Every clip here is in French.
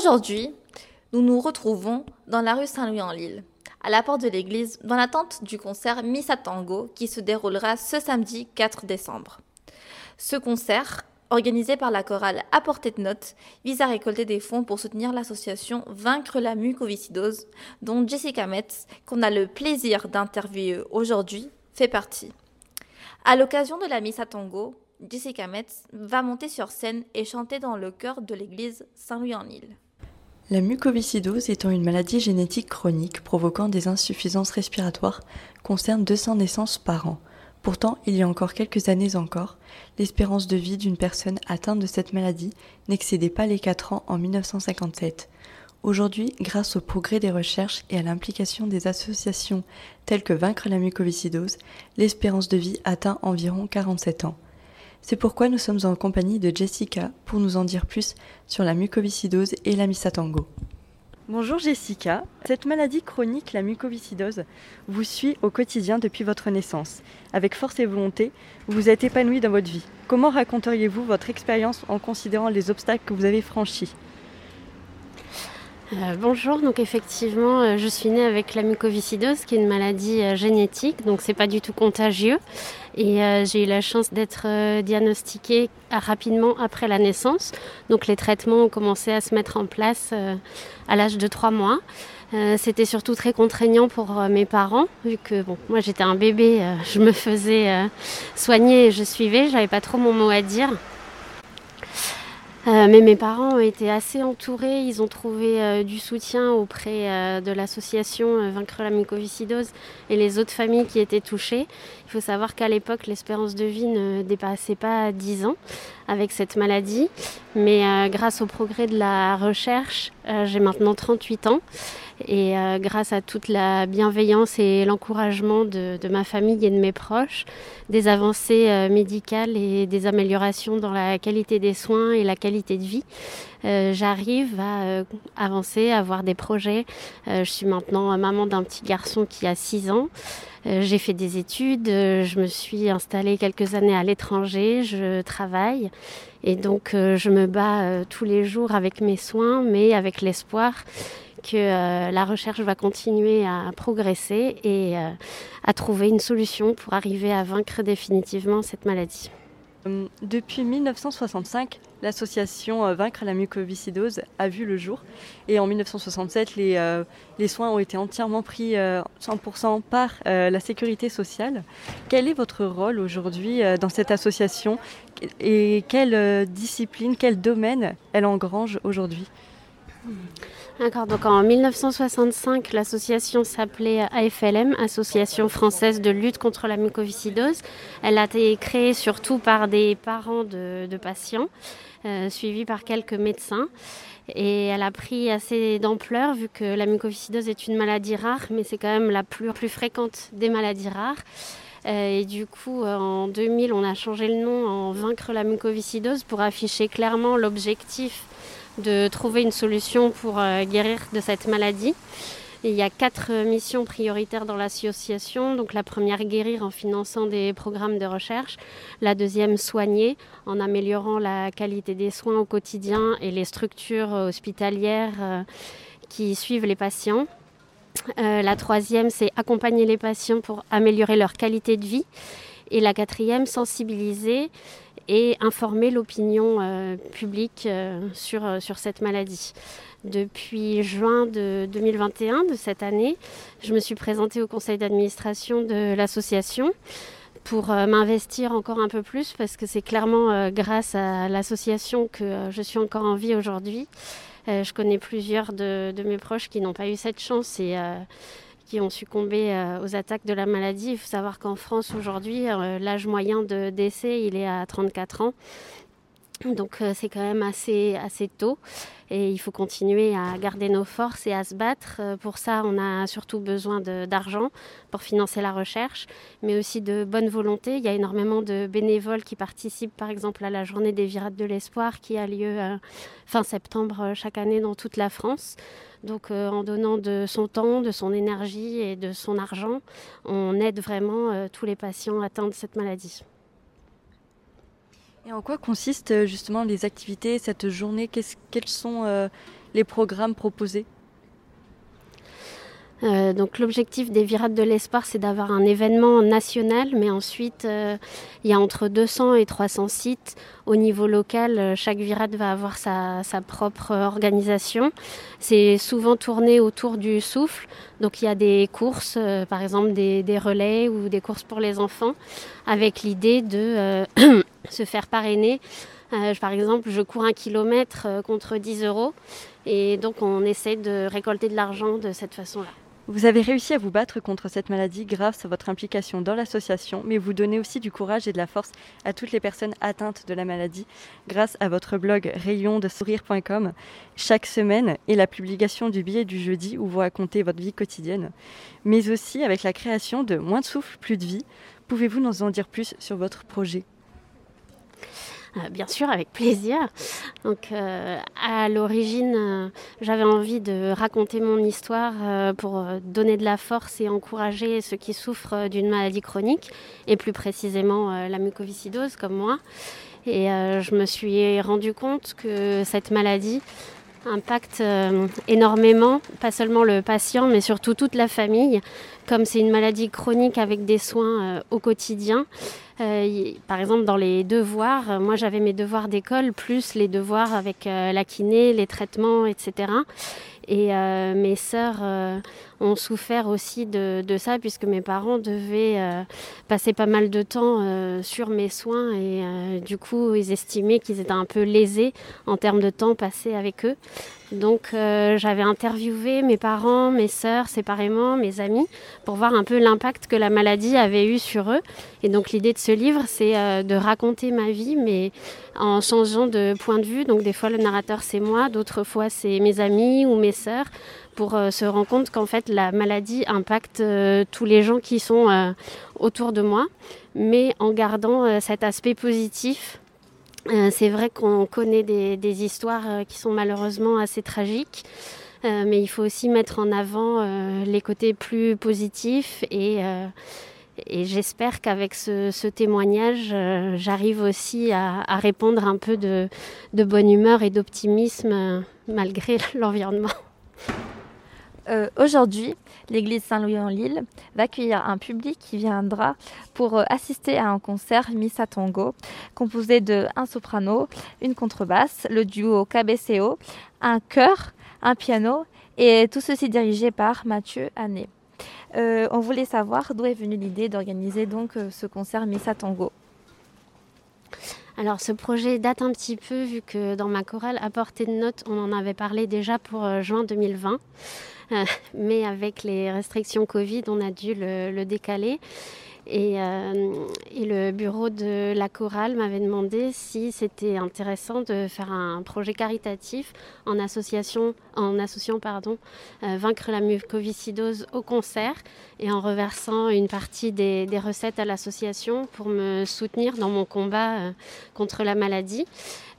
Aujourd'hui, nous nous retrouvons dans la rue Saint-Louis-en-Lille, à la porte de l'église, dans l'attente du concert Missa Tango qui se déroulera ce samedi 4 décembre. Ce concert, organisé par la chorale à portée de notes, vise à récolter des fonds pour soutenir l'association Vaincre la mucoviscidose, dont Jessica Metz, qu'on a le plaisir d'interviewer aujourd'hui, fait partie. À l'occasion de la Missa Tango, Jessica Metz va monter sur scène et chanter dans le chœur de l'église Saint-Louis-en-Île. La mucoviscidose étant une maladie génétique chronique provoquant des insuffisances respiratoires concerne 200 naissances par an. Pourtant, il y a encore quelques années encore, l'espérance de vie d'une personne atteinte de cette maladie n'excédait pas les 4 ans en 1957. Aujourd'hui, grâce au progrès des recherches et à l'implication des associations telles que Vaincre la mucoviscidose, l'espérance de vie atteint environ 47 ans. C'est pourquoi nous sommes en compagnie de Jessica pour nous en dire plus sur la mucoviscidose et la misatango. Bonjour Jessica, cette maladie chronique, la mucoviscidose, vous suit au quotidien depuis votre naissance. Avec force et volonté, vous vous êtes épanouie dans votre vie. Comment raconteriez-vous votre expérience en considérant les obstacles que vous avez franchis? Euh, bonjour, donc effectivement, euh, je suis née avec la mucoviscidose, qui est une maladie euh, génétique, donc c'est pas du tout contagieux. Et j'ai eu la chance d'être diagnostiquée rapidement après la naissance. Donc les traitements ont commencé à se mettre en place à l'âge de 3 mois. C'était surtout très contraignant pour mes parents, vu que moi j'étais un bébé, je me faisais soigner et je suivais, j'avais pas trop mon mot à dire. Euh, mais mes parents ont été assez entourés, ils ont trouvé euh, du soutien auprès euh, de l'association Vaincre la mucoviscidose et les autres familles qui étaient touchées. Il faut savoir qu'à l'époque, l'espérance de vie ne dépassait pas 10 ans avec cette maladie, mais grâce au progrès de la recherche, j'ai maintenant 38 ans et grâce à toute la bienveillance et l'encouragement de, ma famille et de mes proches, des avancées médicales et des améliorations dans la qualité des soins et la qualité de vie, euh, j'arrive à euh, avancer, à avoir des projets. Euh, je suis maintenant maman d'un petit garçon qui a 6 ans. j'ai fait des études, je me suis installée quelques années à l'étranger, je travaille et donc je me bats tous les jours avec mes soins, mais avec l'espoir que la recherche va continuer à progresser et à trouver une solution pour arriver à vaincre définitivement cette maladie. Euh, depuis 1965, l'association euh, Vaincre la mucoviscidose a vu le jour. Et en 1967, les, euh, les soins ont été entièrement pris 100% par la sécurité sociale. Quel est votre rôle aujourd'hui dans cette association? Et quelle discipline, quel domaine elle engrange aujourd'hui? D'accord, donc en 1965, l'association s'appelait AFLM, Association française de lutte contre la mucoviscidose. Elle a été créée surtout par des parents de, patients, euh, suivis par quelques médecins. Et elle a pris assez d'ampleur vu que la mucoviscidose est une maladie rare, mais c'est quand même la plus, fréquente des maladies rares. Euh, et du coup, en 2000, on a changé le nom en Vaincre la mucoviscidose pour afficher clairement l'objectif de trouver une solution pour euh, guérir de cette maladie. il y a quatre missions prioritaires dans l'association. Donc la première, guérir en finançant des programmes de recherche. La deuxième, soigner en améliorant la qualité des soins au quotidien et les structures hospitalières euh, qui suivent les patients. Euh, la troisième, c'est accompagner les patients pour améliorer leur qualité de vie. Et la quatrième, sensibiliser et informer l'opinion euh, publique euh, sur, euh, sur cette maladie. Depuis juin de 2021, de cette année, je me suis présentée au conseil d'administration de l'association pour m'investir encore un peu plus parce que c'est clairement grâce à l'association que je suis encore en vie aujourd'hui. je connais plusieurs de, de, mes proches qui n'ont pas eu cette chance et qui ont succombé euh, aux attaques de la maladie. Il faut savoir qu'en France aujourd'hui, euh, l'âge moyen de décès, il est à 34 ans. Donc euh, c'est quand même assez, tôt et il faut continuer à garder nos forces et à se battre. Pour ça, on a surtout besoin d'argent pour financer la recherche, mais aussi de bonne volonté. Il y a énormément de bénévoles qui participent par exemple à la journée des virades de l'espoir qui a lieu fin septembre chaque année dans toute la France. Donc euh, en donnant de son temps, de son énergie et de son argent, on aide vraiment euh, tous les patients atteints de cette maladie. Et en quoi consistent justement les activités, cette journée? Quels sont les programmes proposés? Euh, donc l'objectif des Virades de l'Espoir, c'est d'avoir un événement national, mais ensuite, euh, il y a entre 200 et 300 sites. Au niveau local, euh, chaque Virade va avoir sa, propre organisation. C'est souvent tourné autour du souffle. Donc il y a des courses, par exemple des, des, relais ou des courses pour les enfants, avec l'idée de se faire parrainer. par exemple, je cours un kilomètre contre 10 euros. Et donc on essaie de récolter de l'argent de cette façon-là. Vous avez réussi à vous battre contre cette maladie grâce à votre implication dans l'association, mais vous donnez aussi du courage et de la force à toutes les personnes atteintes de la maladie grâce à votre blog rayondesourire.com chaque semaine et la publication du billet du jeudi où vous racontez votre vie quotidienne, mais aussi avec la création de Moins de souffle, plus de vie. Pouvez-vous nous en dire plus sur votre projet? Bien sûr, avec plaisir. Donc, euh, à l'origine, euh, j'avais envie de raconter mon histoire pour donner de la force et encourager ceux qui souffrent d'une maladie chronique, et plus précisément la mucoviscidose comme moi. Et je me suis rendu compte que cette maladie impacte énormément, pas seulement le patient, mais surtout toute la famille. Comme c'est une maladie chronique avec des soins au quotidien, euh, par exemple, dans les devoirs, euh, moi j'avais mes devoirs d'école plus les devoirs avec euh, la kiné, les traitements, etc. Et mes sœurs ont souffert aussi de, ça puisque mes parents devaient passer pas mal de temps sur mes soins et du coup ils estimaient qu'ils étaient un peu lésés en termes de temps passé avec eux. Donc j'avais interviewé mes parents, mes sœurs séparément, mes amis pour voir un peu l'impact que la maladie avait eu sur eux. Et donc l'idée de ce livre, c'est euh, de raconter ma vie, mais en changeant de point de vue. Donc des fois le narrateur c'est moi, d'autres fois c'est mes amis ou mes sœurs, pour euh, se rendre compte qu'en fait la maladie impacte euh, tous les gens qui sont autour de moi, mais en gardant cet aspect positif. C'est vrai qu'on connaît des, histoires qui sont malheureusement assez tragiques. mais il faut aussi mettre en avant les côtés plus positifs et, j'espère qu'avec ce, témoignage, euh, j'arrive aussi à, répondre un peu de, bonne humeur et d'optimisme euh, malgré l'environnement. Euh, aujourd'hui, l'église Saint-Louis en Lille va accueillir un public qui viendra pour assister à un concert Missa Tango composé de un soprano, une contrebasse, le duo KBCO, un chœur, un piano et tout ceci dirigé par Mathieu Anné. Euh, on voulait savoir d'où est venue l'idée d'organiser donc euh, ce concert Missa Tango. Alors ce projet date un petit peu vu que dans ma chorale à portée de notes, on en avait parlé déjà pour euh, juin 2020. mais avec les restrictions Covid, on a dû le décaler. Euh, et, le bureau de la chorale m'avait demandé si c'était intéressant de faire un projet caritatif en, association, en associant pardon, euh, Vaincre la mucoviscidose au concert et en reversant une partie des, recettes à l'association pour me soutenir dans mon combat euh, contre la maladie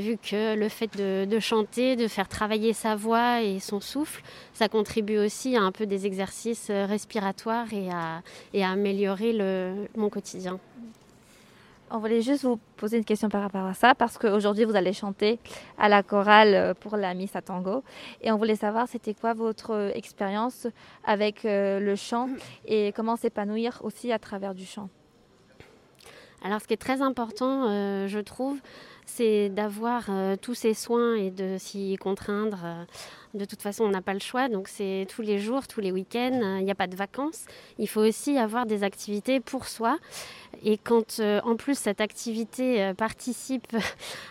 vu que le fait de, chanter, de faire travailler sa voix et son souffle, ça contribue aussi à un peu des exercices euh, respiratoires et à, et à améliorer le, mon quotidien. On voulait juste vous poser une question par rapport à ça, parce qu'aujourd'hui, vous allez chanter à la chorale euh, pour la Miss à Tango. Et on voulait savoir, c'était quoi votre euh, expérience avec le chant et comment s'épanouir aussi à travers du chant? Alors, ce qui est très important, je trouve, c'est d'avoir euh, tous ces soins et de s'y contraindre. Euh, de toute façon, on n'a pas le choix, donc c'est tous les jours, tous les week-ends, euh, il n'y a pas de vacances. Il faut aussi avoir des activités pour soi. Et quand en plus cette activité participe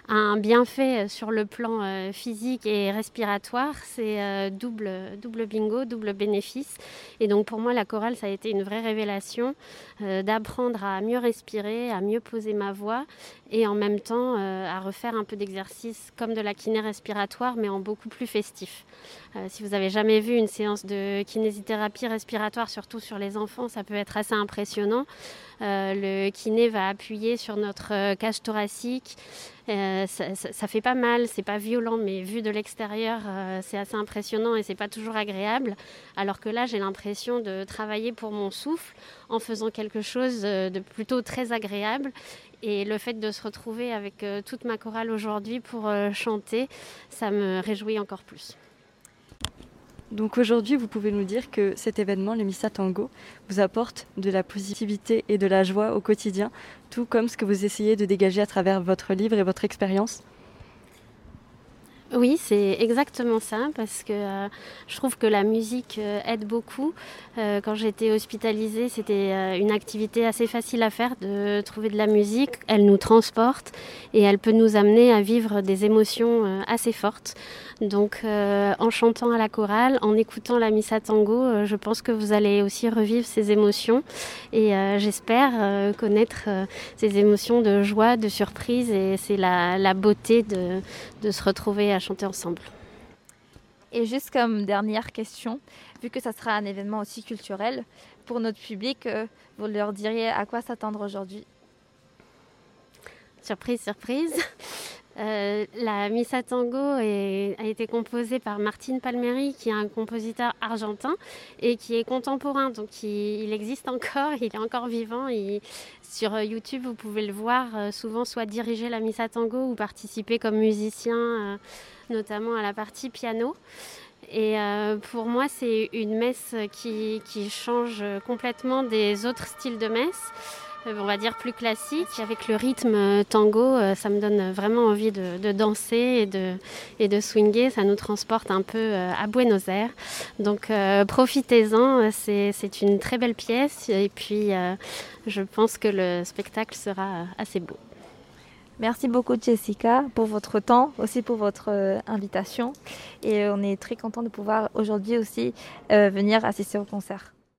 à un bienfait sur le plan physique et respiratoire, c'est double, double bingo, double bénéfice. Et donc pour moi, la chorale, ça a été une vraie révélation d'apprendre à mieux respirer, à mieux poser ma voix et en même temps à refaire un peu d'exercice comme de la kiné respiratoire, mais en beaucoup plus festif. Euh, si vous n'avez jamais vu une séance de kinésithérapie respiratoire, surtout sur les enfants, ça peut être assez impressionnant. Euh, le kiné va appuyer sur notre euh, cage thoracique ça, ça, fait pas mal, c'est pas violent, mais vu de l'extérieur, c'est assez impressionnant et c'est pas toujours agréable. Alors que là, j'ai l'impression de travailler pour mon souffle en faisant quelque chose de plutôt très agréable. Et le fait de se retrouver avec toute ma chorale aujourd'hui pour chanter, ça me réjouit encore plus. Donc aujourd'hui, vous pouvez nous dire que cet événement, le Missa Tango, vous apporte de la positivité et de la joie au quotidien, tout comme ce que vous essayez de dégager à travers votre livre et votre expérience oui, c'est exactement ça, parce que euh, je trouve que la musique euh, aide beaucoup. Euh, quand j'étais hospitalisée, c'était une activité assez facile à faire de trouver de la musique. Elle nous transporte et elle peut nous amener à vivre des émotions assez fortes. Donc en chantant à la chorale, en écoutant la Missa Tango, je pense que vous allez aussi revivre ces émotions et j'espère connaître ces émotions de joie, de surprise et c'est la, beauté de, de se retrouver à chanter ensemble. Et juste comme dernière question, vu que ça sera un événement aussi culturel, pour notre public, euh, vous leur diriez à quoi s'attendre aujourd'hui? Surprise, surprise. Euh, la Missa Tango a été composée par Martin Palmeri, qui est un compositeur argentin et qui est contemporain. Donc il, existe encore, il est encore vivant. sur YouTube, vous pouvez le voir euh, souvent soit diriger la Missa Tango ou participer comme musicien notamment à la partie piano. Et euh, pour moi, c'est une messe qui, change complètement des autres styles de messe, euh, on va dire plus classique. Avec le rythme tango, euh, ça me donne vraiment envie de, danser et de, et swinger. Ça nous transporte un peu à Buenos Aires. Donc profitez-en, c'est une très belle pièce. Et puis, je pense que le spectacle sera assez beau. Merci beaucoup Jessica pour votre temps, aussi pour votre euh, invitation. Et on est très content de pouvoir aujourd'hui aussi euh, venir assister au concert.